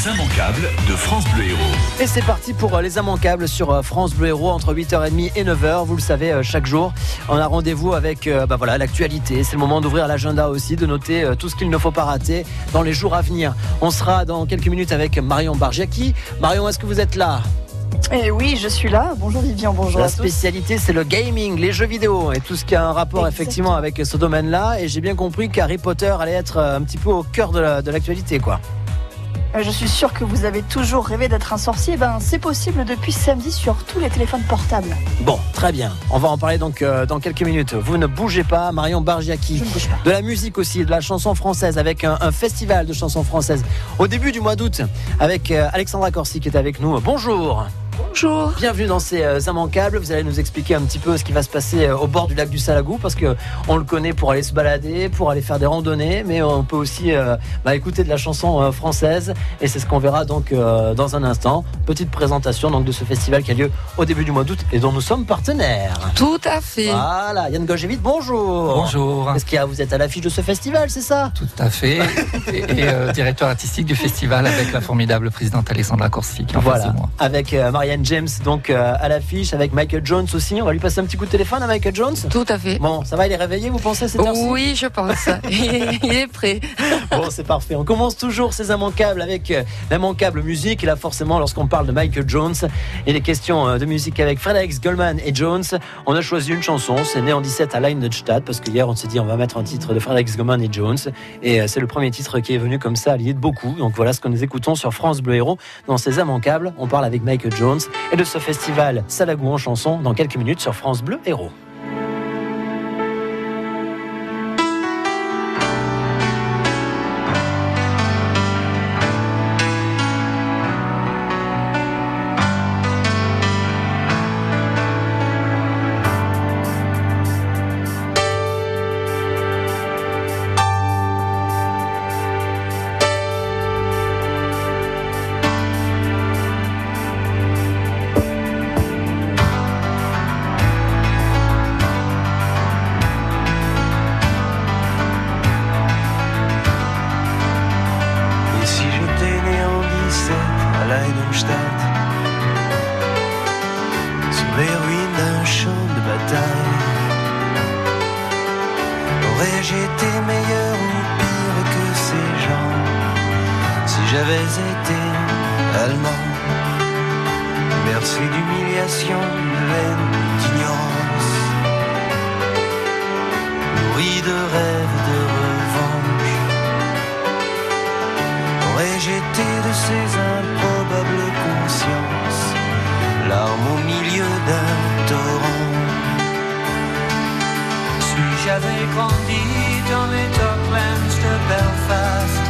Les immanquables de France Bleu Héros. Et c'est parti pour euh, les immanquables sur euh, France Bleu Héros entre 8h30 et 9h. Vous le savez, euh, chaque jour, on a rendez-vous avec bah voilà l'actualité. C'est le moment d'ouvrir l'agenda aussi, de noter tout ce qu'il ne faut pas rater dans les jours à venir. On sera dans quelques minutes avec Marion Bargiaki. Marion, est-ce que vous êtes là? Eh oui, je suis là. Bonjour Vivian, bonjour La spécialité, c'est le gaming, les jeux vidéo et tout ce qui a un rapport effectivement avec ce domaine-là. Et j'ai bien compris qu'Harry Potter allait être un petit peu au cœur de l'actualité, quoi. Euh, je suis sûre que vous avez toujours rêvé d'être un sorcier. Ben, c'est possible depuis samedi sur tous les téléphones portables. Bon, très bien. On va en parler donc euh, dans quelques minutes. Vous ne bougez pas, Marion Bargiaki. De la musique aussi, de la chanson française avec un, festival de chansons françaises au début du mois d'août avec euh, Alexandra Corsi qui est avec nous. Bonjour. Bonjour. Bienvenue dans ces euh, immanquables. Vous allez nous expliquer un petit peu ce qui va se passer euh, au bord du lac du Salagou parce que on le connaît pour aller se balader, pour aller faire des randonnées, mais on peut aussi euh, bah, écouter de la chanson française et c'est ce qu'on verra donc dans un instant. Petite présentation donc de ce festival qui a lieu au début du mois d'août et dont nous sommes partenaires. Tout à fait. Voilà, Yann Gogevit, bonjour. Bonjour. Est-ce qu'il y a, vous êtes à l'affiche de ce festival, c'est ça? Tout à fait. et, directeur artistique du festival avec la formidable présidente Alexandra Corsi qui en voilà. moi. Avec Maria James donc euh, à l'affiche avec Michael Jones aussi. On va lui passer un petit coup de téléphone à Michael Jones. Tout à fait. Bon, ça va, il est réveillé, vous pensez cette Oui, je pense. il est prêt. bon, c'est parfait. On commence toujours ces immanquables avec euh, l'immanquable musique. Et là, forcément, lorsqu'on parle de Michael Jones et les questions euh, de musique avec Fredericks Goldman et Jones, on a choisi une chanson. C'est né en 17 à Leinstadt parce qu'hier on s'est dit on va mettre un titre de Fredericks Goldman et Jones. Et c'est le premier titre qui est venu comme ça, lié de beaucoup. Donc voilà ce que nous écoutons sur France Bleu Héros. Dans ces immanquables, on parle avec Michael Jones et de ce festival Salagou en chanson dans quelques minutes sur France Bleu Héros. j'avais été allemand. Merci d'humiliation, de haine, d'ignorance. Nourri de rêves, de revanche. Aurais-je été de ces improbables consciences, larme au milieu d'un torrent. Suis-je grandi dans les docklands de Belfast?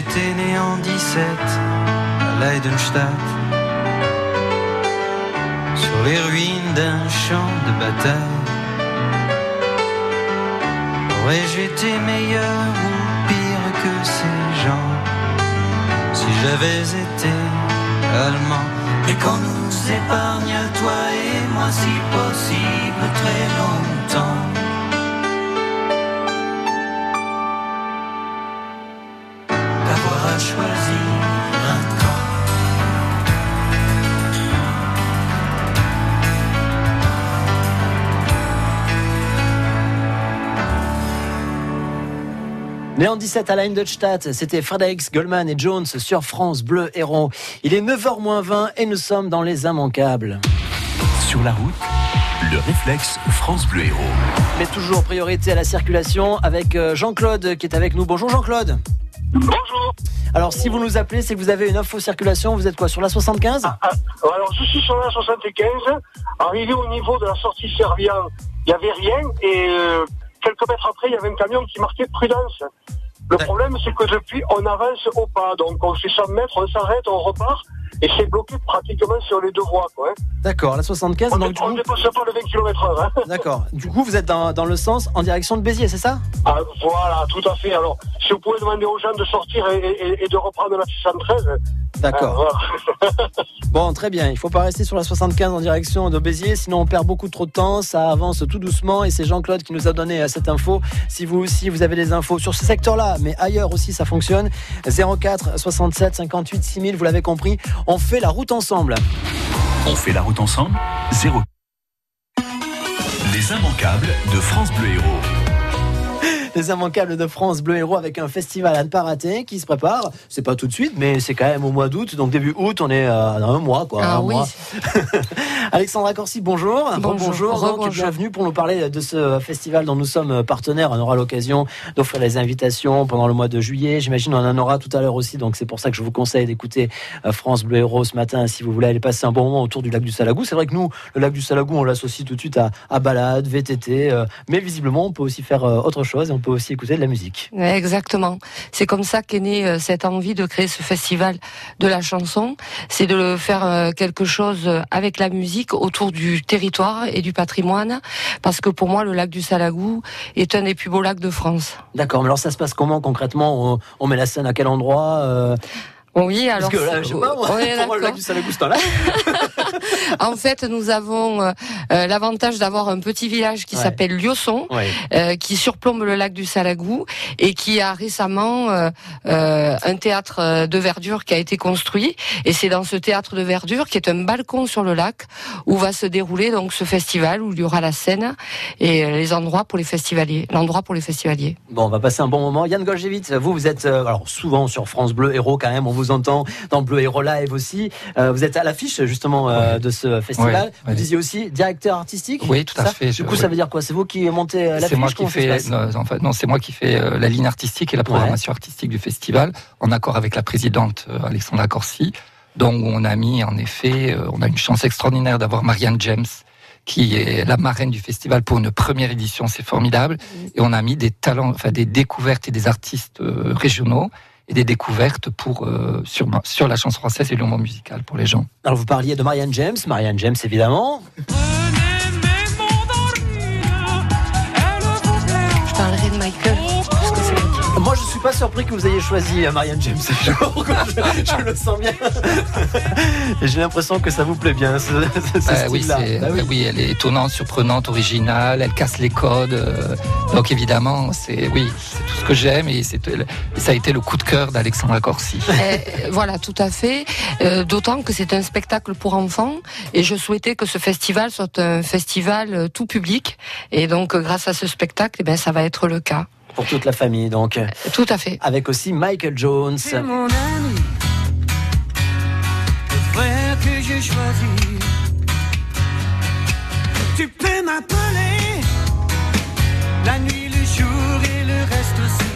en 17 à Leidenstadt, sur les ruines d'un champ de bataille, aurais-je été meilleur ou pire que ces gens? Si j'avais été allemand. Et qu'on nous épargne toi et moi si possible très longtemps. Un. Né en 17 à Leindstadt, c'était Frédéric Goldman et Jones sur France Bleu Héros. Il est 9h 20 et nous sommes dans les immanquables. Sur la route, le réflexe France Bleu Héros. Mais toujours priorité à la circulation avec euh, Jean-Claude qui est avec nous. Bonjour Jean-Claude. Bonjour. Alors si vous nous appelez, c'est que vous avez une info circulation. Vous êtes quoi sur la 75 Ah, alors, je suis sur la 75. Arrivé au niveau de la sortie Servien, il n'y avait rien. Et euh, quelques mètres après, il y avait un camion qui marquait prudence. Le problème, c'est que depuis, on avance au pas. Donc, on fait 100 mètres, on s'arrête, on repart. Et c'est bloqué pratiquement sur les deux voies. Quoi, hein. D'accord, la 75. On Donc, ne dépasse pas le 20 km heure. Hein. d'accord. Du coup, vous êtes dans, dans le sens en direction de Béziers, c'est ça? Ah, voilà, tout à fait. Alors, si vous pouvez demander aux gens de sortir et, et- et de reprendre la 613. D'accord. Bon, très bien. Il faut pas rester sur la 75 en direction de Béziers, sinon on perd beaucoup trop de temps. Ça avance tout doucement et c'est Jean-Claude qui nous a donné euh, cette info. Si vous aussi vous avez des infos sur ce secteur-là, mais ailleurs aussi ça fonctionne. 04 67 58 6000, vous l'avez compris. On fait la route ensemble. On fait la route ensemble 0. Les immanquables de France Bleu Héros. Les immanquables de France Bleu Héros avec un festival à ne pas rater qui se prépare. C'est pas tout de suite, mais c'est quand même au mois d'août. Donc début août, on est euh, dans un mois, quoi. Ah un oui. mois. Alexandra Corsi, bonjour. Bonjour. Bonjour. Donc, bienvenue pour nous parler de ce festival dont nous sommes partenaires. On aura l'occasion d'offrir les invitations pendant le mois de juillet. J'imagine on en aura tout à l'heure aussi. Donc, c'est pour ça que je vous conseille d'écouter euh, France Bleu Héros ce matin si vous voulez aller passer un bon moment autour du lac du Salagou. C'est vrai que nous, le lac du Salagou, on l'associe tout de suite à, à balade, VTT. euh, mais visiblement, on peut aussi faire euh, autre chose et on peut aussi écouter de la musique. Exactement. C'est comme ça qu'est née euh, cette envie de créer ce festival de la chanson. C'est de faire euh, quelque chose euh, avec la musique autour du territoire et du patrimoine. Parce que pour moi, le lac du Salagou est un des plus beaux lacs de France. D'accord, mais alors ça se passe comment concrètement? On, met la scène à quel endroit Oui, alors. Parce que là, je sais pas, moi, Ouais, pour moi, le lac du Salagou, c'est un lac. En fait, nous avons euh, euh, l'avantage d'avoir un petit village qui Ouais. s'appelle. Ouais. euh, qui surplombe le lac du Salagou et qui a récemment euh, euh, un théâtre euh, de verdure qui a été construit. Et c'est dans ce théâtre de verdure qui est un balcon sur le lac où va se dérouler donc ce festival où il y aura la scène et euh, les endroits pour les festivaliers, l'endroit pour les festivaliers. Bon, on va passer un bon moment. Yann Golgevitz, vous, vous êtes euh, alors souvent sur France Bleu Héros quand même, on vous entend dans Bleu Héros Live aussi. Euh, vous êtes à l'affiche justement euh, Ouais. de ce festival. Ouais, Vous ouais. disiez aussi directeur artistique Oui, tout à ça fait, Du je- coup, ça veut dire quoi? C'est vous qui montez euh, l'affiche C'est moi qui fais, non, en fait, non, c'est moi qui fais euh, la ligne artistique et la programmation artistique du festival, en accord avec la présidente euh, Alexandra Corsi. Donc, on a mis, en effet, euh, on a une chance extraordinaire d'avoir Marianne James, qui est la marraine du festival pour une première édition, c'est formidable. Et on a mis des talents, enfin des découvertes et des artistes euh, régionaux et des découvertes pour euh, sur sur la chanson française et le monde musical pour les gens. Alors vous parliez de Marianne James, Marianne James évidemment. Suis pas surpris que vous ayez choisi euh, Marianne James ce jour. je, je le sens bien. J'ai l'impression que ça vous plaît bien ce, ce- ce Euh, oui, style-là. c'est- Bah oui. euh, oui, elle est étonnante, surprenante, originale, elle casse les codes. euh, donc évidemment, c'est oui, c'est tout ce que j'aime et, et ça a été le coup de cœur d'Alexandra Corsi. Euh, voilà, tout à fait. Euh, D'autant que c'est un spectacle pour enfants et je souhaitais que ce festival soit un festival euh, tout public. Et donc, euh, grâce à ce spectacle, eh ben, ça va être le cas. Pour toute la famille, donc. Euh, Tout à fait. Avec aussi Michael Jones. Mon ami, le frère que j'ai choisi. Tu peux m'appeler la nuit, le jour et le reste aussi.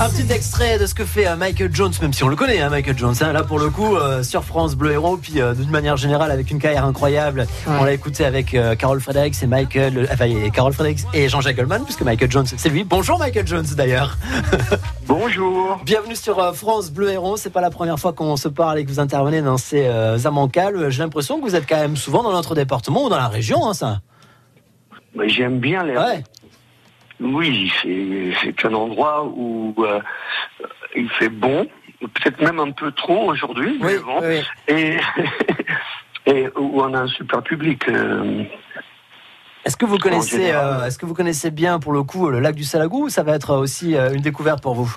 Un petit extrait de ce que fait euh, Michael Jones, même si on le connaît, hein, Michael Jones. hein. là, pour le coup, euh, sur France Bleu Héros, puis euh, d'une manière générale, avec une carrière incroyable. On l'a écouté avec euh, Carol Fredericks et Michael, enfin, et Carol Fredericks et Jean-Jacques Goldman, puisque Michael Jones, c'est lui. Bonjour Michael Jones d'ailleurs. Bonjour. Bienvenue sur euh, France Bleu Héros. C'est pas la première fois qu'on se parle et que vous intervenez dans ces euh, amicales. J'ai l'impression que vous êtes quand même souvent dans notre département ou dans la région, hein, ça. Mais J'aime bien les. Ouais. Oui, c'est un endroit où euh, il fait bon, peut-être même un peu trop aujourd'hui, mais Oui, bon. oui. Et et où on a un super public. euh, Est-ce que vous connaissez, euh, est-ce que vous connaissez bien pour le coup le lac du Salagou ou ça va être aussi une découverte pour vous?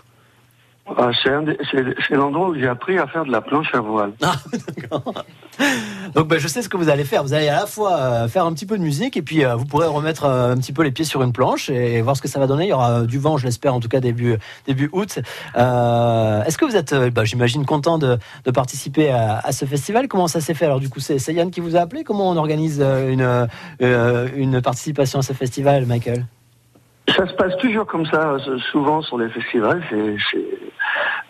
Ah, c'est l'endroit où j'ai appris à faire de la planche à voile. Donc ben, je sais ce que vous allez faire. Vous allez à la fois euh, faire un petit peu de musique et puis euh, vous pourrez remettre euh, un petit peu les pieds sur une planche et voir ce que ça va donner. Il y aura du vent, je l'espère, en tout cas début début août. Est-ce que vous êtes, bah, j'imagine, content de, participer à, ce festival? Comment ça s'est fait? Alors du coup, c'est Yann qui vous a appelé? Comment on organise une une participation à ce festival, Michael? Ça se passe toujours comme ça, euh, souvent sur les festivals. C'est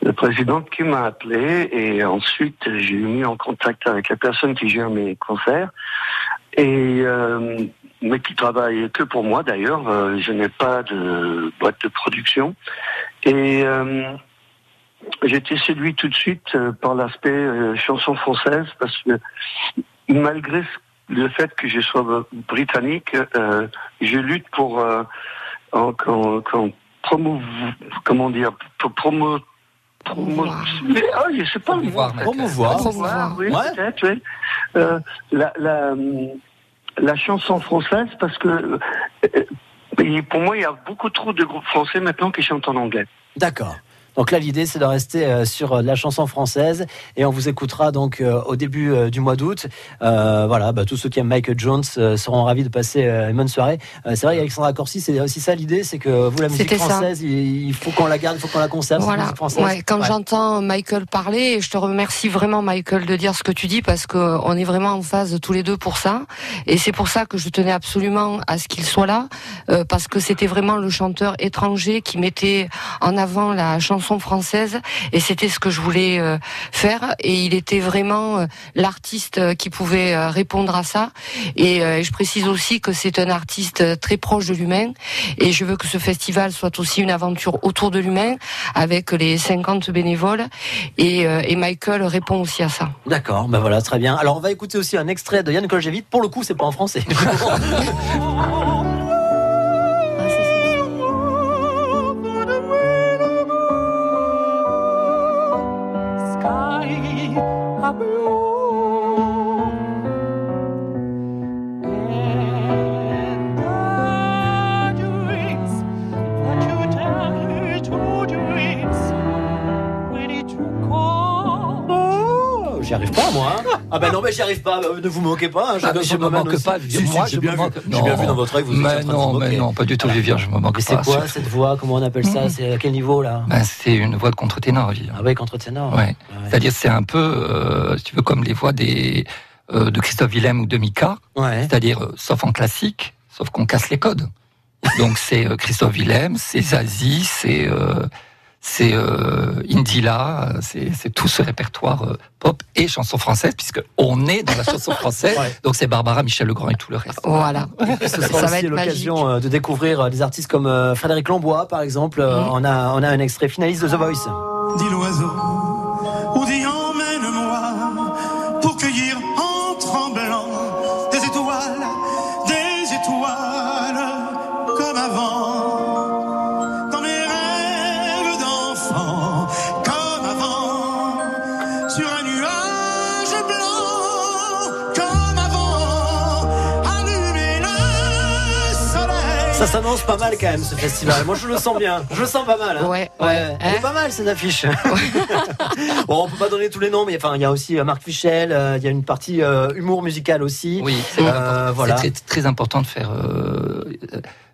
le président qui m'a appelé et ensuite j'ai mis en contact avec la personne qui gère mes concerts et euh, mais qui travaille que pour moi d'ailleurs. Euh, je n'ai pas de boîte de production et euh, été séduit tout de suite euh, par l'aspect chanson française parce que malgré le fait que je sois britannique, je lutte pour euh, en- qu'on qu'on promouve, comment dire, pour promo, promo, Promouvoir. mais, ah, je sais pas le mot, Promouvoir, fait. Promouvoir. Promouvoir. oui, Ouais. peut-être, oui. Euh, la, la, la chanson française, parce que euh, euh, pour moi, il y a beaucoup trop de groupes français maintenant qui chantent en anglais. D'accord. Donc là, l'idée, c'est de rester euh, sur euh, la chanson française et on vous écoutera donc euh, au début du mois d'août. Euh, voilà, bah, tous ceux qui aiment Michael Jones seront ravis de passer une bonne soirée. C'est vrai, Alexandra Corsi, c'est aussi ça l'idée, c'est que vous, la musique C'était ça. française, il faut qu'on la garde, il faut qu'on la conserve. Voilà. française. Ouais, quand Ouais. j'entends Michael parler, et je te remercie vraiment Michael de dire ce que tu dis parce que on est vraiment en phase tous les deux pour ça. Et c'est pour ça que je tenais absolument à ce qu'il soit là, euh, parce que c'était vraiment le chanteur étranger qui mettait en avant la chanson française, et c'était ce que je voulais euh, faire. Et il était vraiment euh, l'artiste euh, qui pouvait euh, répondre à ça. Et, je précise aussi que c'est un artiste très proche de l'humain, et je veux que ce festival soit aussi une aventure autour de l'humain avec les 50 bénévoles et, et Michael répond aussi à ça. D'accord, ben voilà, très bien. Alors on va écouter aussi un extrait de Yann Kolgevit. Pour le coup, c'est pas en français. Ah ben non, mais j'y arrive pas. Euh, Ne vous moquez pas. hein, Ah, je me moque pas. Si, Moi, j'ai je bien me vu. moque. J'ai bien Non. vu dans votre œil, vous Mais non, mais non, pas du tout, Vivien, je me moque c'est quoi cette voix Comment on appelle ça? C'est à quel niveau là? Ben, C'est une voix de contre-ténor. Ah oui, contre-ténor. Ouais. C'est-à-dire, c'est un peu, euh, si tu veux, comme les voix des, euh, de Christophe Willem ou de Mika. Ouais. C'est-à-dire, euh, sauf en classique, sauf qu'on casse les codes. Donc, c'est euh, Christophe Willem, c'est Zazie, c'est euh, c'est euh, Indila, c'est tout ce répertoire euh, pop et chanson française, puisque on est dans la chanson française. Ouais. Donc, c'est Barbara, Michel Legrand et tout le reste. Voilà. Ce Ça sera va aussi être l'occasion euh, de découvrir euh, des artistes comme euh, Frédéric Lambois, par exemple. On a on a un extrait finaliste de The Voice. dit l'oiseau, Ça s'annonce pas mal quand même ce festival. Moi je le sens bien. Je le sens pas mal. hein. Ouais, ouais. Elle est Hein pas mal cette affiche. bon, on peut pas donner tous les noms, mais enfin il y a aussi euh, Marc Fichel. euh, Il y a une partie euh, humour musical aussi. Oui, c'est Euh, important. voilà. C'est très, très important de faire euh,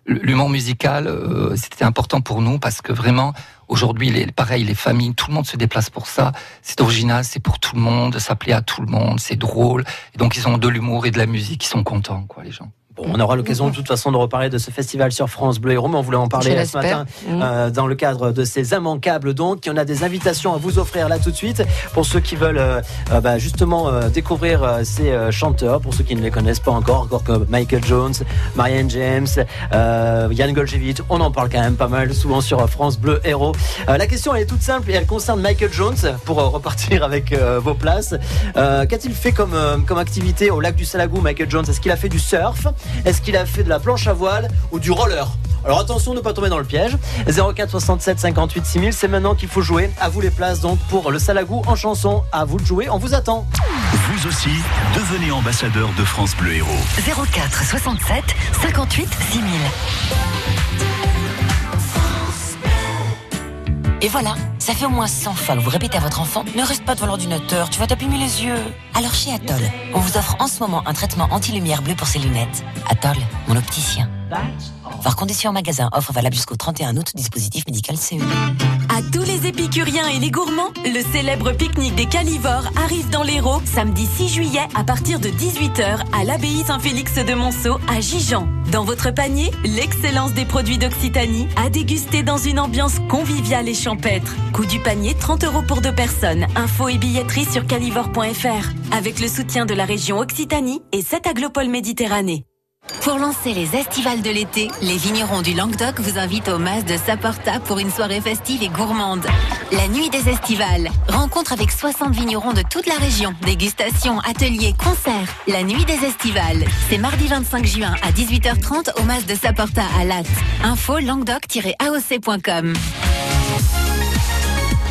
l'humour musical. euh, C'était important pour nous parce que vraiment aujourd'hui, les, pareil, les familles, tout le monde se déplace pour ça. C'est original, c'est pour tout le monde, ça plaît à tout le monde, c'est drôle. Et donc ils ont de l'humour et de la musique, ils sont contents, quoi, les gens. Bon, on aura l'occasion de toute façon de reparler de ce festival sur France Bleu Héros, mais on voulait en parler là, ce matin Mhm. euh, dans le cadre de ces immanquables. Donc, on a des invitations à vous offrir là tout de suite pour ceux qui veulent euh, euh, bah, justement euh, découvrir euh, ces euh, chanteurs, pour ceux qui ne les connaissent pas encore, encore comme Michael Jones, Marianne James, euh, Yann Golgevit. On en parle quand même pas mal souvent sur France Bleu Héros. Euh, la question elle est toute simple et elle concerne Michael Jones pour euh, repartir avec euh, vos places. Euh, Qu'a-t-il fait comme, euh, comme activité au lac du Salagou, Michael Jones? Est-ce qu'il a fait du surf? Est-ce qu'il a fait de la planche à voile ou du roller Alors attention de ne pas tomber dans le piège. 04 67 58 6000, c'est maintenant qu'il faut jouer. À vous les places donc pour le Salagou en chanson. À vous de jouer, on vous attend. Vous aussi, devenez ambassadeur de France Bleu Héros. 04 67 58 6000. Et voilà, ça fait au moins 100 fois que vous répétez à votre enfant Ne reste pas devant l'ordinateur, tu vas t'abîmer les yeux. Alors chez Atoll, on vous offre en ce moment un traitement anti-lumière bleue pour ses lunettes. Atoll, mon opticien. Voir conditions en magasin, offre valable jusqu'au 31 août, dispositif médical CE. À tous les épicuriens et les gourmands, le célèbre pique-nique des calivores arrive dans l'Hérault samedi 6 juillet à partir de 18h à l'abbaye Saint-Félix de Monceau à Gijan. Dans votre panier, l'excellence des produits d'Occitanie à déguster dans une ambiance conviviale et champêtre. Coût du panier 30 euros pour deux personnes. Info et billetterie sur calivore.fr. Avec le soutien de la région Occitanie et 7 aglopoles Méditerranée. Pour lancer les estivales de l'été, les vignerons du Languedoc vous invitent au Mas de Saporta pour une soirée festive et gourmande. La nuit des estivales. Rencontre avec 60 vignerons de toute la région. Dégustation, ateliers, concerts. La nuit des estivales. C'est mardi 25 juin à 18h30 au Mas de Saporta à Latte. Info languedoc-aoc.com.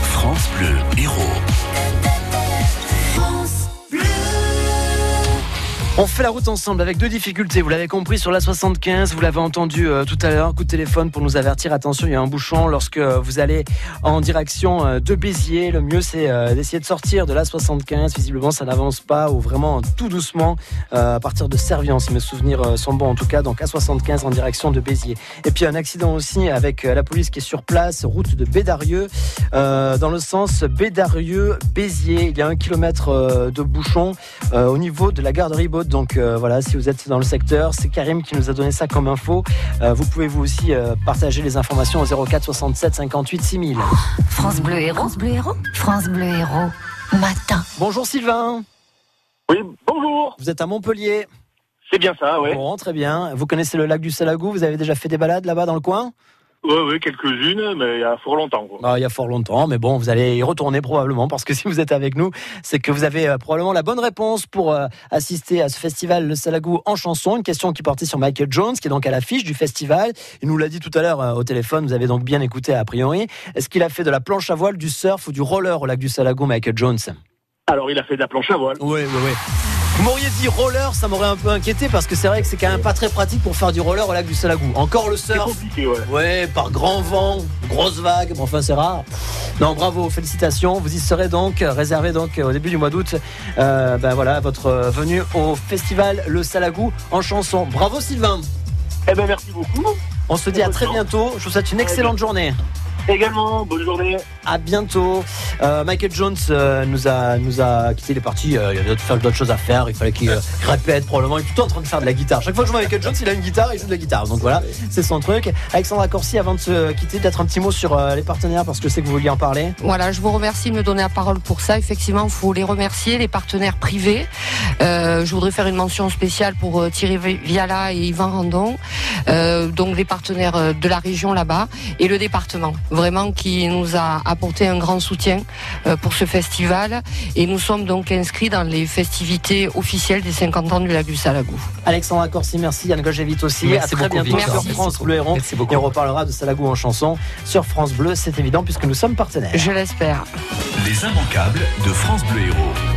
France Bleu Héros. On fait la route ensemble avec deux difficultés. Vous l'avez compris sur la 75, vous l'avez entendu euh, tout à l'heure, coup de téléphone pour nous avertir. Attention, il y a un bouchon lorsque euh, vous allez en direction euh, de Béziers. Le mieux, c'est d'essayer de sortir de la 75. Visiblement, ça n'avance pas ou vraiment tout doucement à partir de Servian, si mes souvenirs sont bons en tout cas. Donc à 75 en direction de Béziers. Et puis un accident aussi avec la police qui est sur place, route de Bédarieux, dans le sens Bédarieux-Béziers. Il y a un kilomètre de bouchon au niveau de la gare de Donc euh, voilà, si vous êtes dans le secteur, c'est Karim qui nous a donné ça comme info. Euh, vous pouvez vous aussi euh, partager les informations au 04 67 58 6000. France Bleu Héros. France Bleu Héros. France Bleu Héros. Matin. Bonjour Sylvain, Oui, bonjour. vous êtes à Montpellier. C'est bien ça, ouais. Bon, très bien. Vous connaissez le lac du Salagou, vous avez déjà fait des balades là-bas dans le coin? Ouais, quelques-unes, mais il y a fort longtemps. Ah, Il y a fort longtemps, mais bon, vous allez y retourner probablement parce que si vous êtes avec nous, c'est que vous avez euh, probablement la bonne réponse pour euh, assister à ce festival Le Salagou en chanson. Une question qui portait sur Michael Jones, qui est donc à l'affiche du festival. Il nous l'a dit tout à l'heure euh, au téléphone, vous avez donc bien écouté a priori. Est-ce qu'il a fait de la planche à voile, du surf ou du roller au lac du Salagou, Michael Jones? Alors, il a fait de la planche à voile. Oui, oui, oui. Vous m'auriez dit roller, ça m'aurait un peu inquiété parce que c'est vrai que c'est quand même pas très pratique pour faire du roller au lac du Salagou. Encore le surf. compliqué, ouais. Ouais, par grand vent, grosse vague, mais enfin c'est rare. Non, bravo, félicitations. Vous y serez donc réservé donc au début du mois d'août. Euh, ben voilà, votre venue au festival Le Salagou en chanson. Bravo Sylvain. Eh ben, merci beaucoup. On se dit à très bientôt. Je vous souhaite une excellente journée. Également, bonne journée. À bientôt. Euh, Michael Jones euh, nous a nous a quitté les parties. Euh, il y avait d'autres choses à faire. Il fallait qu'il euh, répète probablement. Il est tout le temps en train de faire de la guitare. Chaque fois que je vois Michael Jones, il a une guitare, il joue de la guitare. Donc voilà, c'est son truc. Alexandra Corsi, avant de se quitter, peut-être un petit mot sur euh, les partenaires parce que je sais que vous vouliez en parler. Voilà, je vous remercie de me donner la parole pour ça. Effectivement, il faut les remercier, les partenaires privés. Euh, je voudrais faire une mention spéciale pour euh, Thierry Viala et Yvan Randon, euh, donc les partenaires euh, de la région là-bas, et le département, vraiment qui nous a apporté un grand soutien euh, pour ce festival. Et nous sommes donc inscrits dans les festivités officielles des 50 ans du lac du Salagou. Alexandra Corsi, merci. Yann Gojevit aussi. Merci à très beaucoup, bientôt sur France Bleu. Merci beaucoup. Et on reparlera de Salagou en chanson sur France Bleu, c'est évident puisque nous sommes partenaires. Je l'espère. Les immanquables de France Bleu Héros.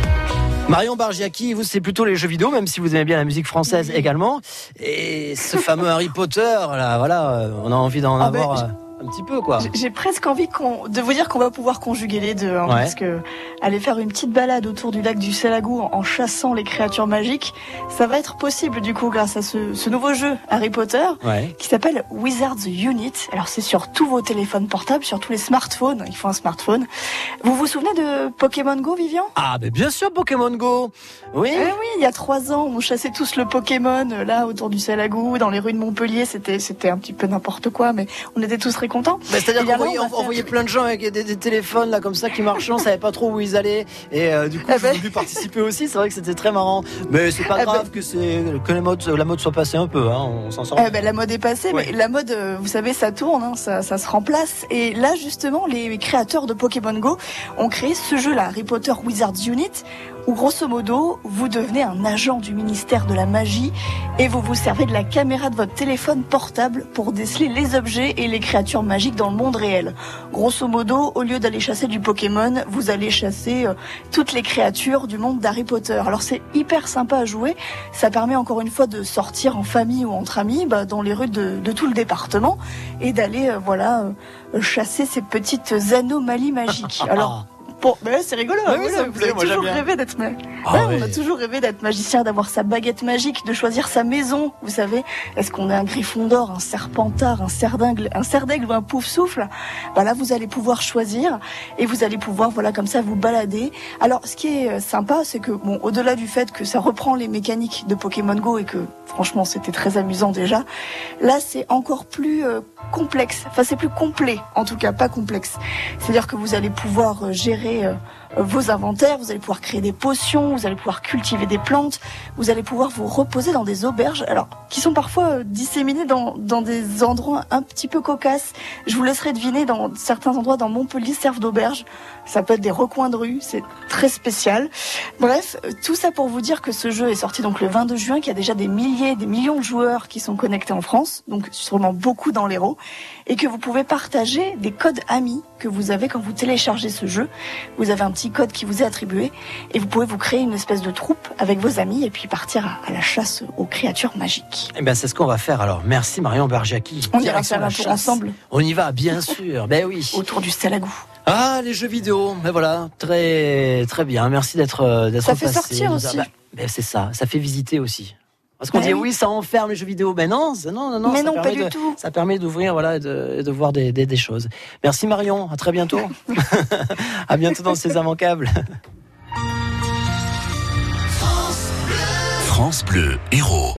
Marion Bargiaki, vous, c'est plutôt les jeux vidéo, même si vous aimez bien la musique française également. Et ce fameux Harry Potter, là, voilà, euh, on a envie d'en Ah ben, avoir euh, un petit peu, quoi. J'ai- presque envie qu'on- de vous dire qu'on va pouvoir conjuguer les deux, hein, Ouais. parce que aller faire une petite balade autour du lac du Salagou en, chassant les créatures magiques, ça va être possible du coup grâce à ce, ce nouveau jeu Harry Potter Ouais. qui s'appelle Wizards Unit. Alors c'est sur tous vos téléphones portables, sur tous les smartphones. Il faut un smartphone. Vous vous souvenez de Pokémon Go, Vivian? Ah, mais bien sûr, Pokémon Go. Oui. Eh oui, il y a trois ans, on chassait tous le Pokémon euh, là autour du Salagou, dans les rues de Montpellier. C'était c'était un petit peu n'importe quoi, mais on était tous très Bah, C'est-à-dire qu'on voyait, on on- plein de gens avec des, des téléphones là comme ça qui marchaient, on savait pas trop où ils allaient. Et euh, du coup, Ah j'ai ben. voulu participer aussi. C'est vrai que c'était très marrant. Mais c'est pas Ah grave que, c'est, que les modes, la mode soit passée un peu. Hein, on s'en sort. Eh ben, la mode est passée, Ouais. mais la mode, euh, vous savez, ça tourne, hein, ça, ça se remplace. Et là, justement, les créateurs de Pokémon Go ont créé ce jeu-là, Harry Potter Wizards Unit, où grosso modo, vous devenez un agent du ministère de la magie et vous vous servez de la caméra de votre téléphone portable pour déceler les objets et les créatures magiques dans le monde réel. Grosso modo, au lieu d'aller chasser du Pokémon, vous allez chasser euh, toutes les créatures du monde d'Harry Potter. Alors c'est hyper sympa à jouer, ça permet encore une fois de sortir en famille ou entre amis bah, dans les rues de, de tout le département et d'aller euh, voilà euh, chasser ces petites anomalies magiques. Alors Bon, mais c'est rigolo. Hein, oui, ça me vous plaît, avez moi, j'aime toujours bien. rêvé d'être ma- Ah Ouais. On a toujours rêvé d'être magicien, d'avoir sa baguette magique, de choisir sa maison. Vous savez, est-ce qu'on est un griffon d'or, un serpentard, un cerf d'aigle, un cerf d'aigle ou un pouf souffle? Bah là, vous allez pouvoir choisir et vous allez pouvoir, voilà, comme ça, vous balader. Alors, ce qui est euh, sympa, c'est que, bon, au-delà du fait que ça reprend les mécaniques de Pokémon Go et que, franchement, c'était très amusant déjà, là, c'est encore plus euh, complexe. Enfin, c'est plus complet, en tout cas, pas complexe. C'est-à-dire que vous allez pouvoir euh, gérer euh, euh, vos inventaires, vous allez pouvoir créer des potions, vous allez pouvoir cultiver des plantes, vous allez pouvoir vous reposer dans des auberges, alors qui sont parfois euh, disséminées dans, dans des endroits un petit peu cocasses. Je vous laisserai deviner dans certains endroits dans Montpellier servent d'auberges. Ça peut être des recoins de rue, c'est très spécial. Bref, tout ça pour vous dire que ce jeu est sorti donc le 22 juin, qu'il y a déjà des milliers, des millions de joueurs qui sont connectés en France, donc sûrement beaucoup dans l'Hérault, et que vous pouvez partager des codes amis que vous avez quand vous téléchargez ce jeu. Vous avez un petit code qui vous est attribué et vous pouvez vous créer une espèce de troupe avec vos amis et puis partir à, la chasse aux créatures magiques. Eh ben, c'est ce qu'on va faire alors. Merci Marion Bargiaki. On ira faire un tour ensemble On y va, bien sûr. Ben oui. autour du Salagou. Ah, les jeux vidéo. Ben voilà, très très bien. Merci d'être euh, d'être Ça fait passé. sortir aussi. Ben, ben, c'est ça, ça fait visiter aussi. Parce qu'on Ben dit oui. oui, ça enferme les jeux vidéo. Ben non, non, non, non. Mais ça non, pas permet du de- tout. Ça permet d'ouvrir, voilà, et de, de voir des, des, des choses. Merci Marion. À très bientôt. à bientôt dans ces immanquables. France Bleu Héros.